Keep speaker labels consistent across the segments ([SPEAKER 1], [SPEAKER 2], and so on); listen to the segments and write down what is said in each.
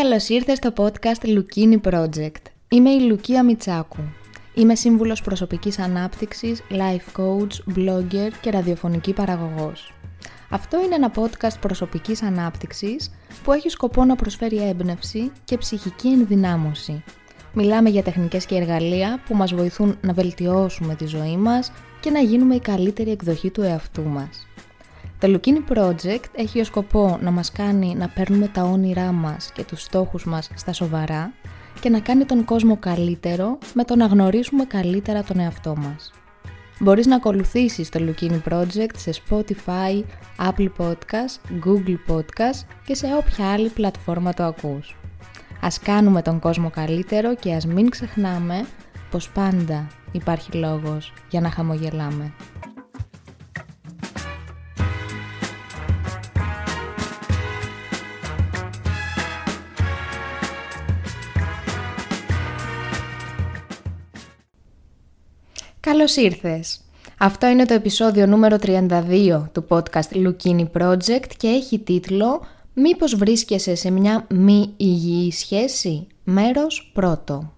[SPEAKER 1] Καλώς ήρθες στο podcast Lukini Project. Είμαι η Λουκία Μιτσάκου. Είμαι σύμβουλος προσωπικής ανάπτυξης, life coach, blogger και ραδιοφωνική παραγωγός. Αυτό είναι ένα podcast προσωπικής ανάπτυξης που έχει σκοπό να προσφέρει έμπνευση και ψυχική ενδυνάμωση. Μιλάμε για τεχνικές και εργαλεία που μας βοηθούν να βελτιώσουμε τη ζωή μας και να γίνουμε η καλύτερη εκδοχή του εαυτού μας. Το Lukini Project έχει ως σκοπό να μας κάνει να παίρνουμε τα όνειρά μας και τους στόχους μας στα σοβαρά και να κάνει τον κόσμο καλύτερο με το να γνωρίσουμε καλύτερα τον εαυτό μας. Μπορείς να ακολουθήσεις το Lukini Project σε Spotify, Apple Podcast, Google Podcast και σε όποια άλλη πλατφόρμα το ακούς. Ας κάνουμε τον κόσμο καλύτερο και ας μην ξεχνάμε πως πάντα υπάρχει λόγος για να χαμογελάμε. Καλώς ήρθες! Αυτό είναι το επεισόδιο νούμερο 32 του podcast Lukini Project και έχει τίτλο «Μήπως βρίσκεσαι σε μια μη υγιή σχέση» μέρος πρώτο.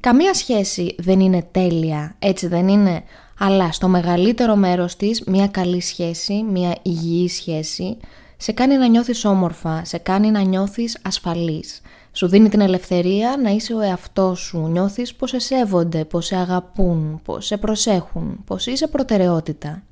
[SPEAKER 1] Καμία σχέση δεν είναι τέλεια, έτσι δεν είναι, αλλά στο μεγαλύτερο μέρος της μια καλή σχέση, μια υγιή σχέση, σε κάνει να νιώθεις όμορφα, σε κάνει να νιώθεις ασφαλής. Σου δίνει την ελευθερία να είσαι ο εαυτός σου, νιώθεις πως σε σέβονται, πως σε αγαπούν, πως σε προσέχουν, πως είσαι προτεραιότητα.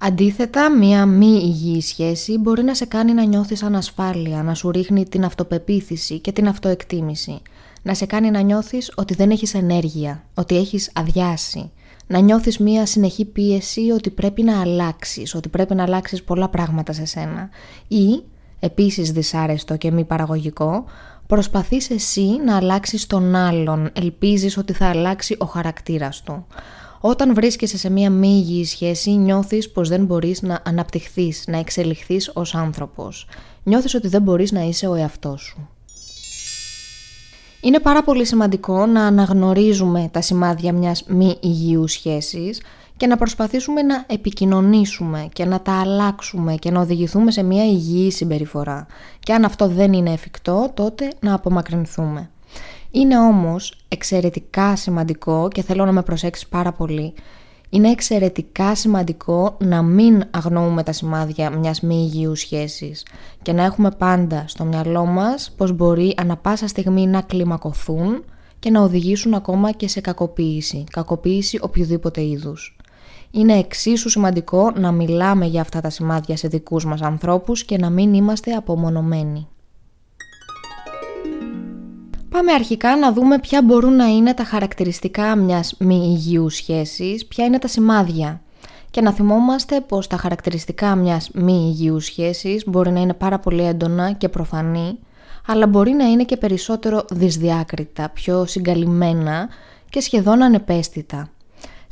[SPEAKER 1] Αντίθετα, μία μη υγιή σχέση μπορεί να σε κάνει να νιώθεις ανασφάλεια, να σου ρίχνει την αυτοπεποίθηση και την αυτοεκτίμηση, να σε κάνει να νιώθεις ότι δεν έχεις ενέργεια, ότι έχεις αδειάσει, να νιώθεις μία συνεχή πίεση ότι πρέπει να αλλάξεις, ότι πρέπει να αλλάξεις πολλά πράγματα σε σένα. Ή, επίσης δυσάρεστο και μη παραγωγικό, προσπαθείς εσύ να αλλάξεις τον άλλον, ελπίζεις ότι θα αλλάξει ο χαρακτήρας του. Όταν βρίσκεσαι σε μία μη υγιή σχέση, νιώθεις πως δεν μπορείς να αναπτυχθείς, να εξελιχθείς ως άνθρωπος. Νιώθεις ότι δεν μπορείς να είσαι ο εαυτός σου. Είναι πάρα πολύ σημαντικό να αναγνωρίζουμε τα σημάδια μιας μη υγιούς σχέσης και να προσπαθήσουμε να επικοινωνήσουμε και να τα αλλάξουμε και να οδηγηθούμε σε μια υγιή συμπεριφορά. Και αν αυτό δεν είναι εφικτό, τότε να απομακρυνθούμε. Είναι όμως εξαιρετικά σημαντικό και θέλω να με προσέξεις πάρα πολύ είναι εξαιρετικά σημαντικό να μην αγνοούμε τα σημάδια μιας μη υγιούς σχέσης και να έχουμε πάντα στο μυαλό μας πως μπορεί ανα πάσα στιγμή να κλιμακωθούν και να οδηγήσουν ακόμα και σε κακοποίηση, κακοποίηση οποιοδήποτε είδους. Είναι εξίσου σημαντικό να μιλάμε για αυτά τα σημάδια σε δικούς μας ανθρώπους και να μην είμαστε απομονωμένοι. Πάμε αρχικά να δούμε ποια μπορούν να είναι τα χαρακτηριστικά μιας μη υγιούς σχέσης, ποια είναι τα σημάδια. Και να θυμόμαστε πως τα χαρακτηριστικά μιας μη υγιούς σχέσης μπορεί να είναι πάρα πολύ έντονα και προφανή, αλλά μπορεί να είναι και περισσότερο δυσδιάκριτα, πιο συγκαλυμμένα και σχεδόν ανεπαίσθητα.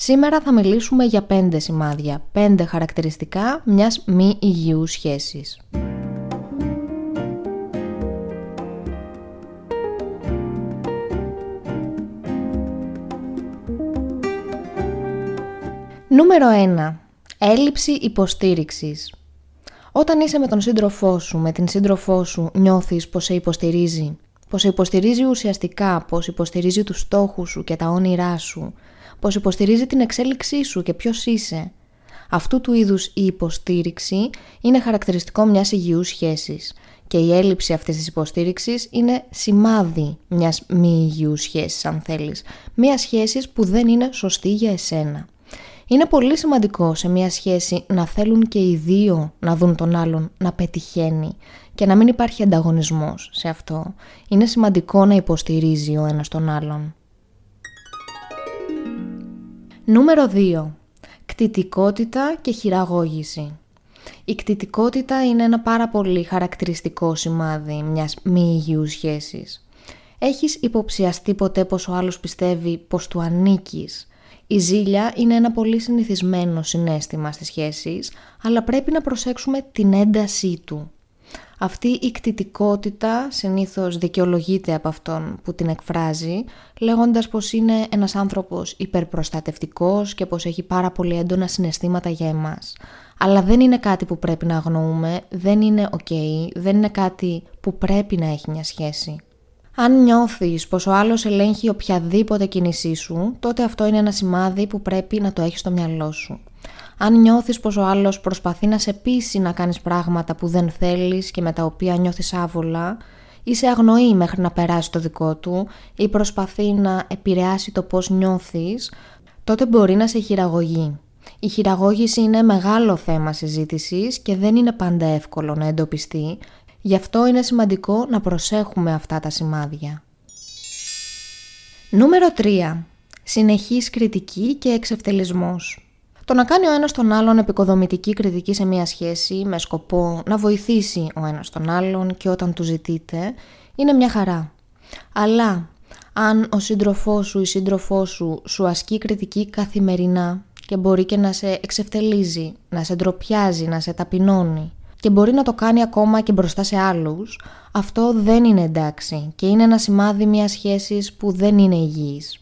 [SPEAKER 1] Σήμερα θα μιλήσουμε για πέντε σημάδια, πέντε χαρακτηριστικά μιας μη υγιούς σχέσης. Νούμερο 1. Έλλειψη υποστήριξης. Όταν είσαι με τον σύντροφό σου, με την σύντροφό σου, νιώθεις πως σε υποστηρίζει. Πως σε υποστηρίζει ουσιαστικά, πως υποστηρίζει τους στόχους σου και τα όνειρά σου. Πως υποστηρίζει την εξέλιξή σου και ποιος είσαι. Αυτού του είδους η υποστήριξη είναι χαρακτηριστικό μιας υγιούς σχέσης και η έλλειψη αυτής της υποστήριξης είναι σημάδι μιας μη υγιούς σχέσης αν θέλεις. Μιας σχέσης που δεν είναι σωστή για εσένα. Είναι πολύ σημαντικό σε μια σχέση να θέλουν και οι δύο να δουν τον άλλον να πετυχαίνει και να μην υπάρχει ανταγωνισμός σε αυτό. Είναι σημαντικό να υποστηρίζει ο ένας τον άλλον. Νούμερο 2. Κτητικότητα και χειραγώγηση. Η κτητικότητα είναι ένα πάρα πολύ χαρακτηριστικό σημάδι μιας μη υγιούς σχέσης. Έχεις υποψιαστεί ποτέ πως ο άλλος πιστεύει πως του ανήκεις; Η ζήλια είναι ένα πολύ συνηθισμένο συνέστημα στις σχέσεις, αλλά πρέπει να προσέξουμε την έντασή του. Αυτή η κτητικότητα συνήθως δικαιολογείται από αυτόν που την εκφράζει, λέγοντας πως είναι ένας άνθρωπος υπερπροστατευτικός και πως έχει πάρα πολύ έντονα συναισθήματα για εμάς. Αλλά δεν είναι κάτι που πρέπει να αγνοούμε, δεν είναι ok, δεν είναι κάτι που πρέπει να έχει μια σχέση. Αν νιώθεις πως ο άλλος ελέγχει οποιαδήποτε κίνησή σου, τότε αυτό είναι ένα σημάδι που πρέπει να το έχεις στο μυαλό σου. Αν νιώθεις πως ο άλλος προσπαθεί να σε πείσει να κάνεις πράγματα που δεν θέλεις και με τα οποία νιώθεις άβολα, ή σε αγνοεί μέχρι να περάσει το δικό του ή προσπαθεί να επηρεάσει το πώς νιώθεις, τότε μπορεί να σε χειραγωγεί. Η χειραγώγηση είναι μεγάλο θέμα συζήτησης και δεν είναι πάντα εύκολο να εντοπιστεί, γι' αυτό είναι σημαντικό να προσέχουμε αυτά τα σημάδια. Νούμερο 3. Συνεχής κριτική και εξευτελισμός. Το να κάνει ο ένας τον άλλον επικοδομητική κριτική σε μια σχέση με σκοπό να βοηθήσει ο ένας τον άλλον και όταν του ζητείτε είναι μια χαρά. Αλλά αν ο σύντροφός σου ή σύντροφός σου σου ασκεί κριτική καθημερινά και μπορεί και να σε εξευτελίζει, να σε ντροπιάζει, να σε ταπεινώνει και μπορεί να το κάνει ακόμα και μπροστά σε άλλους, αυτό δεν είναι εντάξει και είναι ένα σημάδι μιας σχέσης που δεν είναι υγιής.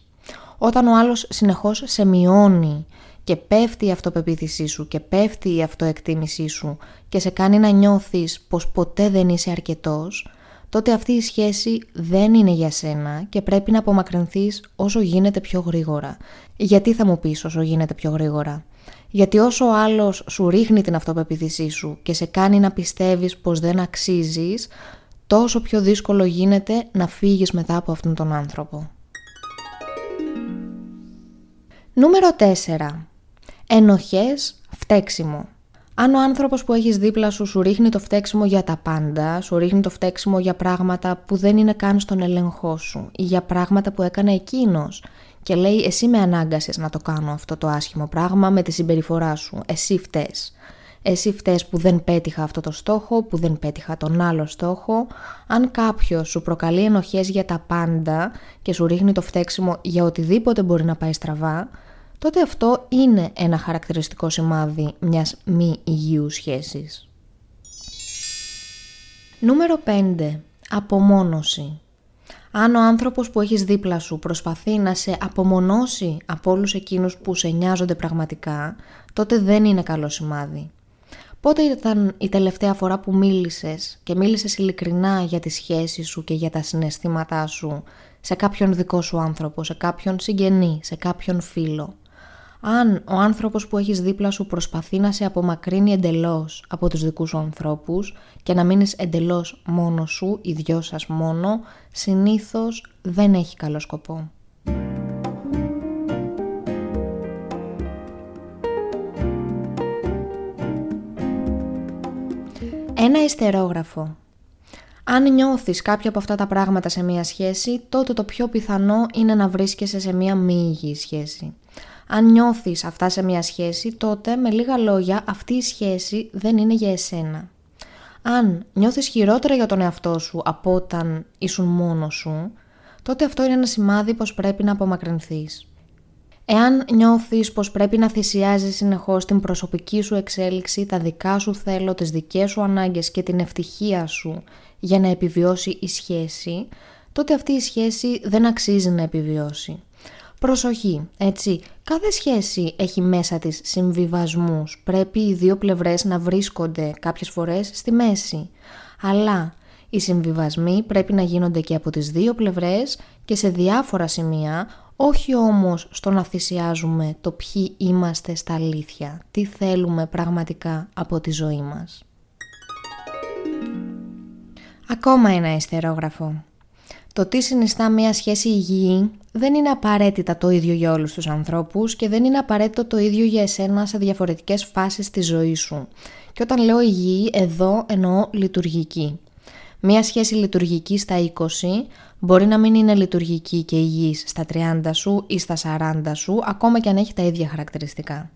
[SPEAKER 1] Όταν ο άλλος συνεχώς σε μειώνει και πέφτει η αυτοπεποίθησή σου και πέφτει η αυτοεκτίμησή σου και σε κάνει να νιώθεις πως ποτέ δεν είσαι αρκετός, τότε αυτή η σχέση δεν είναι για σένα και πρέπει να απομακρυνθείς όσο γίνεται πιο γρήγορα. Γιατί θα μου πεις όσο γίνεται πιο γρήγορα; Γιατί όσο ο άλλος σου ρίχνει την αυτοπεποίθησή σου και σε κάνει να πιστεύεις πως δεν αξίζεις, τόσο πιο δύσκολο γίνεται να φύγεις μετά από αυτόν τον άνθρωπο. Νούμερο 4. Ενοχές, φταίξιμο. Αν ο άνθρωπος που έχεις δίπλα σου σου ρίχνει το φταίξιμο για τα πάντα, σου ρίχνει το φταίξιμο για πράγματα που δεν είναι καν στον έλεγχό σου ή για πράγματα που έκανε εκείνος και λέει εσύ με ανάγκασες να το κάνω αυτό το άσχημο πράγμα με τη συμπεριφορά σου, εσύ φταίς. Εσύ φταίς που δεν πέτυχα αυτό το στόχο, που δεν πέτυχα τον άλλο στόχο. Αν κάποιος σου προκαλεί ενοχές για τα πάντα και σου ρίχνει το φταίξιμο για οτιδήποτε μπορεί να πάει στραβά, τότε αυτό είναι ένα χαρακτηριστικό σημάδι μιας μη υγιούς σχέσης. Νούμερο 5. Απομόνωση. Αν ο άνθρωπος που έχεις δίπλα σου προσπαθεί να σε απομονώσει από όλους εκείνους που σε νοιάζονται πραγματικά, τότε δεν είναι καλό σημάδι. Πότε ήταν η τελευταία φορά που μίλησες και μίλησες ειλικρινά για τη σχέση σου και για τα συναισθήματά σου σε κάποιον δικό σου άνθρωπο, σε κάποιον συγγενή, σε κάποιον φίλο; Αν ο άνθρωπος που έχεις δίπλα σου προσπαθεί να σε απομακρύνει εντελώς από τους δικούς σου ανθρώπους και να μείνεις εντελώς μόνο σου, οι δυο σας μόνο, συνήθως δεν έχει καλό σκοπό. Ένα ιστερόγραφο. Αν νιώθεις κάποια από αυτά τα πράγματα σε μία σχέση, τότε το πιο πιθανό είναι να βρίσκεσαι σε μία μη υγιή σχέση. Αν νιώθεις αυτά σε μια σχέση, τότε με λίγα λόγια αυτή η σχέση δεν είναι για εσένα. Αν νιώθεις χειρότερα για τον εαυτό σου από όταν ήσουν μόνος σου, τότε αυτό είναι ένα σημάδι πως πρέπει να απομακρυνθείς. Εάν νιώθεις πως πρέπει να θυσιάζεις συνεχώς την προσωπική σου εξέλιξη, τα δικά σου θέλω, τις δικές σου ανάγκες και την ευτυχία σου για να επιβιώσει η σχέση, τότε αυτή η σχέση δεν αξίζει να επιβιώσει. Προσοχή, έτσι, κάθε σχέση έχει μέσα της συμβιβασμούς. Πρέπει οι δύο πλευρές να βρίσκονται κάποιες φορές στη μέση. Αλλά οι συμβιβασμοί πρέπει να γίνονται και από τις δύο πλευρές και σε διάφορα σημεία, όχι όμως στο να θυσιάζουμε το ποιοι είμαστε στα αλήθεια, τι θέλουμε πραγματικά από τη ζωή μας. Ακόμα ένα ιστερόγραφο. Το τι συνιστά μια σχέση υγιή δεν είναι απαραίτητα το ίδιο για όλους τους ανθρώπους και δεν είναι απαραίτητο το ίδιο για εσένα σε διαφορετικές φάσεις της ζωής σου. Και όταν λέω υγιή, εδώ εννοώ λειτουργική. Μία σχέση λειτουργική στα 20 μπορεί να μην είναι λειτουργική και υγιής στα 30 σου ή στα 40 σου, ακόμα και αν έχει τα ίδια χαρακτηριστικά.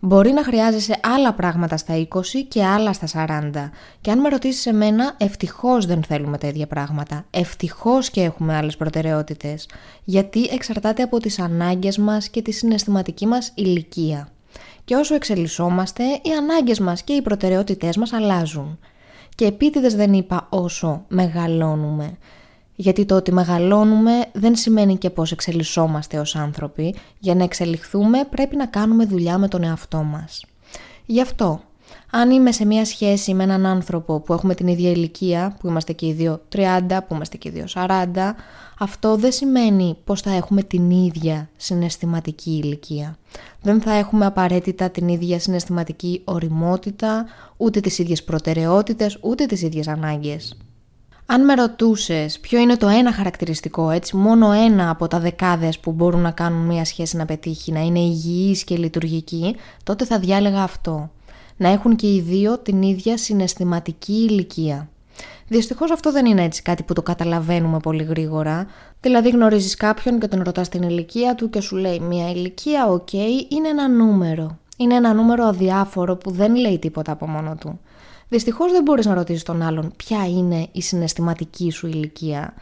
[SPEAKER 1] Μπορεί να χρειάζεσαι άλλα πράγματα στα 20 και άλλα στα 40. Και αν με ρωτήσεις εμένα, ευτυχώς δεν θέλουμε τα ίδια πράγματα. Ευτυχώς και έχουμε άλλες προτεραιότητες. Γιατί εξαρτάται από τις ανάγκες μας και τη συναισθηματική μας ηλικία. Και όσο εξελισσόμαστε, οι ανάγκες μας και οι προτεραιότητές μας αλλάζουν. Και επίτηδες δεν είπα όσο μεγαλώνουμε. Γιατί το ότι μεγαλώνουμε δεν σημαίνει και πως εξελισσόμαστε ως άνθρωποι. Για να εξελιχθούμε πρέπει να κάνουμε δουλειά με τον εαυτό μας. Γι' αυτό, Αν είμαι σε μια σχέση με έναν άνθρωπο που έχουμε την ίδια ηλικία, που είμαστε και οι δύο 30, που είμαστε και οι δύο 40, αυτό δεν σημαίνει πως θα έχουμε την ίδια συναισθηματική ηλικία. Δεν θα έχουμε απαραίτητα την ίδια συναισθηματική οριμότητα, ούτε τις ίδιες προτεραιότητες, ούτε τις ίδιες ανάγκες. Αν με ρωτούσες ποιο είναι το ένα χαρακτηριστικό, έτσι, μόνο ένα από τα δεκάδες που μπορούν να κάνουν μια σχέση να πετύχει, να είναι υγιής και λειτουργική, τότε θα διάλεγα αυτό. Να έχουν και οι δύο την ίδια συναισθηματική ηλικία. Δυστυχώς αυτό δεν είναι έτσι κάτι που το καταλαβαίνουμε πολύ γρήγορα. Δηλαδή γνωρίζεις κάποιον και τον ρωτάς την ηλικία του και σου λέει μια ηλικία, οκ, είναι ένα νούμερο. Είναι ένα νούμερο αδιάφορο που δεν λέει τίποτα από μόνο του. Δυστυχώς δεν μπορείς να ρωτήσεις τον άλλον ποια είναι η συναισθηματική σου ηλικία.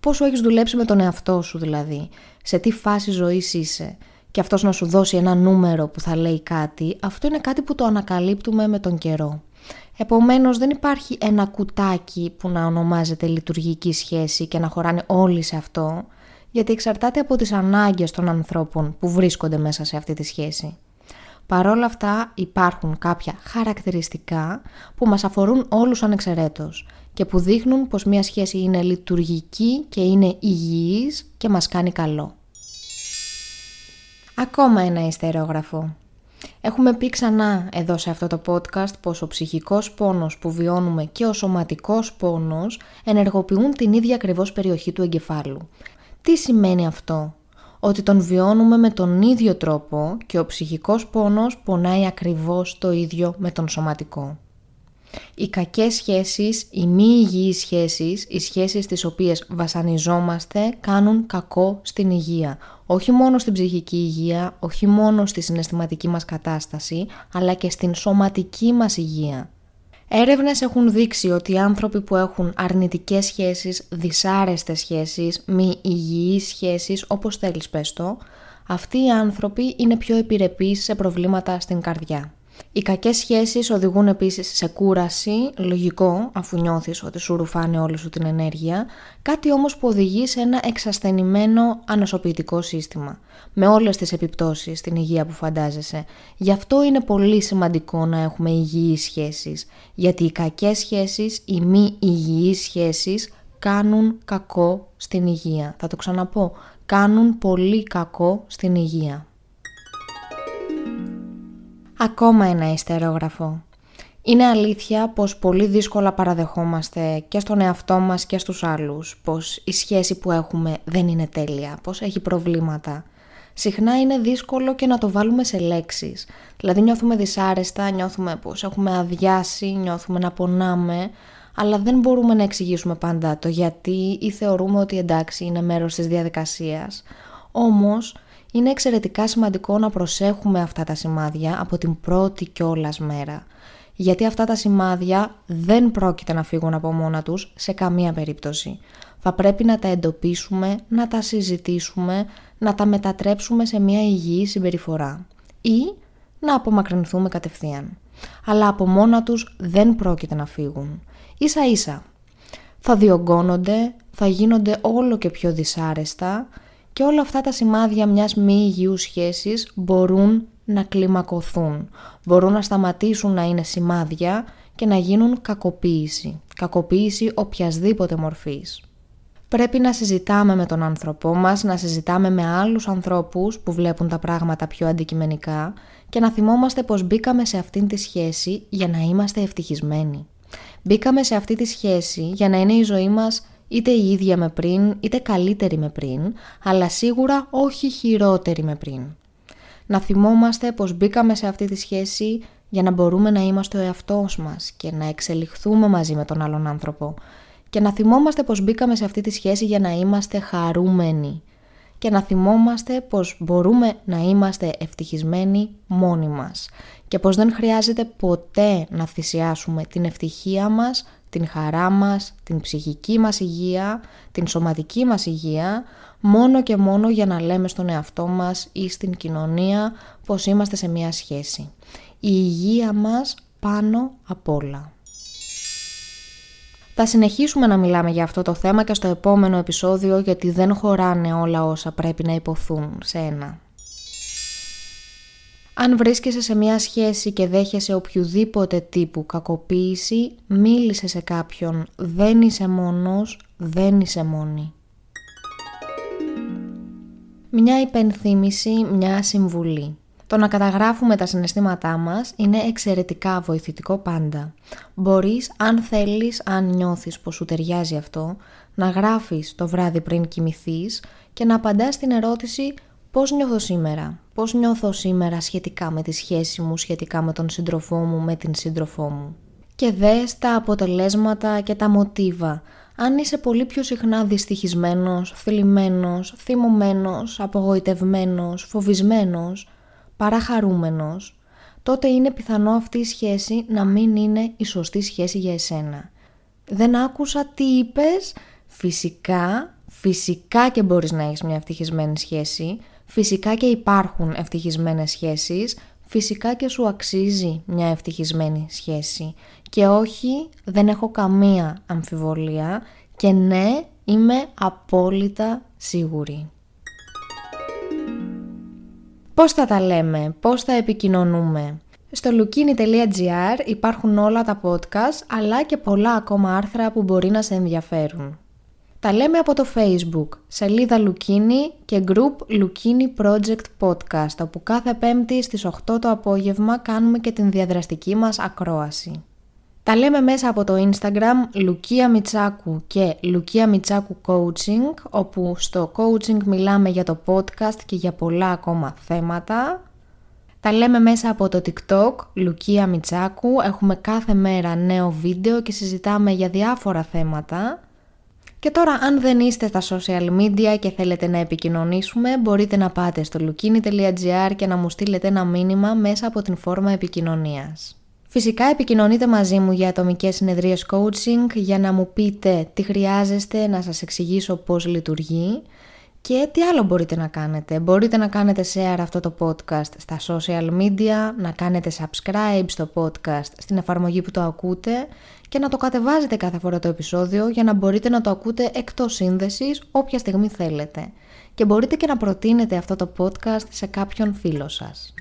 [SPEAKER 1] Πόσο έχεις δουλέψει με τον εαυτό σου δηλαδή, σε τι φάση ζωής είσαι. Και αυτός να σου δώσει ένα νούμερο που θα λέει κάτι, αυτό είναι κάτι που το ανακαλύπτουμε με τον καιρό. Επομένως δεν υπάρχει ένα κουτάκι που να ονομάζεται λειτουργική σχέση και να χωράνε όλοι σε αυτό, γιατί εξαρτάται από τις ανάγκες των ανθρώπων που βρίσκονται μέσα σε αυτή τη σχέση. Παρόλα αυτά υπάρχουν κάποια χαρακτηριστικά που μας αφορούν όλους ανεξαιρέτως και που δείχνουν πως μια σχέση είναι λειτουργική και είναι υγιής και μας κάνει καλό. Ακόμα ένα ιστερόγραφο. Έχουμε πει ξανά εδώ σε αυτό το podcast πως ο ψυχικός πόνος που βιώνουμε και ο σωματικός πόνος ενεργοποιούν την ίδια ακριβώς περιοχή του εγκεφάλου. Τι σημαίνει αυτό; Ότι τον βιώνουμε με τον ίδιο τρόπο και ο ψυχικός πόνος πονάει ακριβώς το ίδιο με τον σωματικό. Οι κακές σχέσεις, οι μη υγιείς σχέσεις, οι σχέσεις τις οποίες βασανιζόμαστε κάνουν κακό στην υγεία. Όχι μόνο στην ψυχική υγεία, όχι μόνο στη συναισθηματική μας κατάσταση, αλλά και στην σωματική μας υγεία. Έρευνες έχουν δείξει ότι οι άνθρωποι που έχουν αρνητικές σχέσεις, δυσάρεστες σχέσεις, μη υγιείς σχέσεις, όπως θέλεις πες το, αυτοί οι άνθρωποι είναι πιο επιρρεπείς σε προβλήματα στην καρδιά. Οι κακές σχέσεις οδηγούν επίσης σε κούραση, λογικό αφού νιώθεις ότι σου ρουφάνε όλη σου την ενέργεια, κάτι όμως που οδηγεί σε ένα εξασθενημένο ανασωπητικό σύστημα, με όλες τις επιπτώσεις στην υγεία που φαντάζεσαι. Γι' αυτό είναι πολύ σημαντικό να έχουμε υγιείς σχέσεις, γιατί οι κακές σχέσεις, οι μη υγιείς σχέσεις κάνουν κακό στην υγεία. Θα το ξαναπώ, κάνουν πολύ κακό στην υγεία. Ακόμα ένα ιστερόγραφο. Είναι αλήθεια πως πολύ δύσκολα παραδεχόμαστε και στον εαυτό μας και στους άλλους πως η σχέση που έχουμε δεν είναι τέλεια, πως έχει προβλήματα. Συχνά είναι δύσκολο και να το βάλουμε σε λέξεις. Δηλαδή νιώθουμε δυσάρεστα, νιώθουμε πως έχουμε αδειάσει, νιώθουμε να πονάμε, αλλά δεν μπορούμε να εξηγήσουμε πάντα το γιατί ή θεωρούμε ότι εντάξει είναι μέρος της διαδικασίας. Όμως είναι εξαιρετικά σημαντικό να προσέχουμε αυτά τα σημάδια από την πρώτη κιόλας μέρα. Γιατί αυτά τα σημάδια δεν πρόκειται να φύγουν από μόνα τους σε καμία περίπτωση. Θα πρέπει να τα εντοπίσουμε, να τα συζητήσουμε, να τα μετατρέψουμε σε μια υγιή συμπεριφορά. Ή να απομακρυνθούμε κατευθείαν. Αλλά από μόνα τους δεν πρόκειται να φύγουν. Ίσα ίσα. Θα διωγγώνονται, θα γίνονται όλο και πιο δυσάρεστα και όλα αυτά τα σημάδια μιας μη υγιούς σχέσης μπορούν να κλιμακωθούν, μπορούν να σταματήσουν να είναι σημάδια και να γίνουν κακοποίηση, κακοποίηση οποιασδήποτε μορφής. Πρέπει να συζητάμε με τον άνθρωπό μας, να συζητάμε με άλλους ανθρώπους που βλέπουν τα πράγματα πιο αντικειμενικά και να θυμόμαστε πως μπήκαμε σε αυτήν τη σχέση για να είμαστε ευτυχισμένοι. Μπήκαμε σε αυτή τη σχέση για να είναι η ζωή μας είτε η ίδια με πριν, είτε καλύτερη με πριν, αλλά σίγουρα όχι χειρότερη με πριν. Να θυμόμαστε πως μπήκαμε σε αυτή τη σχέση για να μπορούμε να είμαστε ο εαυτός μας και να εξελιχθούμε μαζί με τον άλλον άνθρωπο. Και να θυμόμαστε πως μπήκαμε σε αυτή τη σχέση για να είμαστε χαρούμενοι. Και να θυμόμαστε πως μπορούμε να είμαστε ευτυχισμένοι μόνοι μας. Και πως δεν χρειάζεται ποτέ να θυσιάσουμε την ευτυχία μας την χαρά μας, την ψυχική μας υγεία, την σωματική μας υγεία, μόνο και μόνο για να λέμε στον εαυτό μας ή στην κοινωνία πως είμαστε σε μια σχέση. Η υγεία μας πάνω απ' όλα. Θα συνεχίσουμε να μιλάμε για αυτό το θέμα και στο επόμενο επεισόδιο γιατί δεν χωράνε όλα όσα πρέπει να υποθούν σε ένα. Αν βρίσκεσαι σε μια σχέση και δέχεσαι οποιοδήποτε τύπου κακοποίηση, μίλησε σε κάποιον. Δεν είσαι μόνος, δεν είσαι μόνη. Μια υπενθύμηση, μια συμβουλή. Το να καταγράφουμε τα συναισθήματά μας είναι εξαιρετικά βοηθητικό πάντα. Μπορείς, αν θέλεις, αν νιώθεις πως σου ταιριάζει αυτό, να γράφεις το βράδυ πριν κοιμηθείς και να απαντάς στην ερώτηση πώς νιώθω σήμερα, πώς νιώθω σήμερα σχετικά με τη σχέση μου, σχετικά με τον σύντροφό μου, με την σύντροφό μου; Και δες τα αποτελέσματα και τα μοτίβα. Αν είσαι πολύ πιο συχνά δυστυχισμένος, θλιμμένος, θυμωμένος, απογοητευμένος, φοβισμένος, παραχαρούμενος, τότε είναι πιθανό αυτή η σχέση να μην είναι η σωστή σχέση για εσένα. Δεν άκουσα τι είπες, φυσικά, φυσικά και μπορείς να έχεις μια ευτυχισμένη σχέση, φυσικά και υπάρχουν ευτυχισμένες σχέσεις, φυσικά και σου αξίζει μια ευτυχισμένη σχέση. Και όχι, δεν έχω καμία αμφιβολία και ναι, είμαι απόλυτα σίγουρη. Πώς θα τα λέμε, πώς θα επικοινωνούμε; Στο lukini.gr υπάρχουν όλα τα podcast αλλά και πολλά ακόμα άρθρα που μπορεί να σε ενδιαφέρουν. Τα λέμε από το Facebook, σελίδα Λουκίνι και group Λουκίνι Project Podcast, όπου κάθε πέμπτη στις 8 το απόγευμα κάνουμε και την διαδραστική μας ακρόαση. Τα λέμε μέσα από το Instagram Λουκία Μιτσάκου και Λουκία Μιτσάκου Coaching, όπου στο coaching μιλάμε για το podcast και για πολλά ακόμα θέματα. Τα λέμε μέσα από το TikTok Λουκία Μιτσάκου, έχουμε κάθε μέρα νέο βίντεο και συζητάμε για διάφορα θέματα. Και τώρα αν δεν είστε στα social media και θέλετε να επικοινωνήσουμε, μπορείτε να πάτε στο lukini.gr και να μου στείλετε ένα μήνυμα μέσα από την φόρμα επικοινωνίας. Φυσικά επικοινωνείτε μαζί μου για ατομικές συνεδρίες coaching για να μου πείτε τι χρειάζεστε, να σας εξηγήσω πώς λειτουργεί και τι άλλο μπορείτε να κάνετε; Μπορείτε να κάνετε share αυτό το podcast στα social media, να κάνετε subscribe στο podcast στην εφαρμογή που το ακούτε και να το κατεβάζετε κάθε φορά το επεισόδιο για να μπορείτε να το ακούτε εκτός σύνδεσης όποια στιγμή θέλετε. Και μπορείτε και να προτείνετε αυτό το podcast σε κάποιον φίλο σας.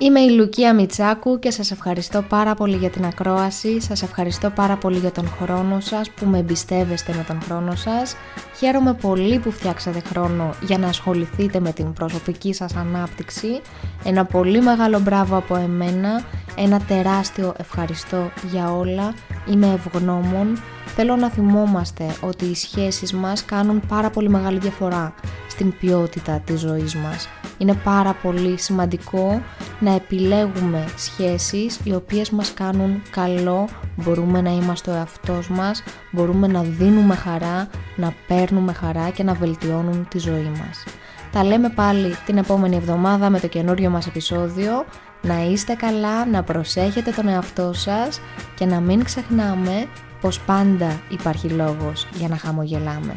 [SPEAKER 1] Είμαι η Λουκία Μιτσάκου και σας ευχαριστώ πάρα πολύ για την ακρόαση, σας ευχαριστώ πάρα πολύ για τον χρόνο σας που με εμπιστεύεστε με τον χρόνο σας. Χαίρομαι πολύ που φτιάξατε χρόνο για να ασχοληθείτε με την προσωπική σας ανάπτυξη. Ένα πολύ μεγάλο μπράβο από εμένα, ένα τεράστιο ευχαριστώ για όλα, είμαι ευγνώμων. Θέλω να θυμόμαστε ότι οι σχέσεις μας κάνουν πάρα πολύ μεγάλη διαφορά στην ποιότητα της ζωής μας. Είναι πάρα πολύ σημαντικό να επιλέγουμε σχέσεις οι οποίες μας κάνουν καλό, μπορούμε να είμαστε ο εαυτός μας, μπορούμε να δίνουμε χαρά, να παίρνουμε χαρά και να βελτιώνουν τη ζωή μας. Τα λέμε πάλι την επόμενη εβδομάδα με το καινούριο μας επεισόδιο. Να είστε καλά, να προσέχετε τον εαυτό σας και να μην ξεχνάμε πως πάντα υπάρχει λόγος για να χαμογελάμε.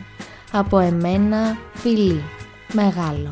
[SPEAKER 1] Από εμένα, φίλοι, μεγάλο.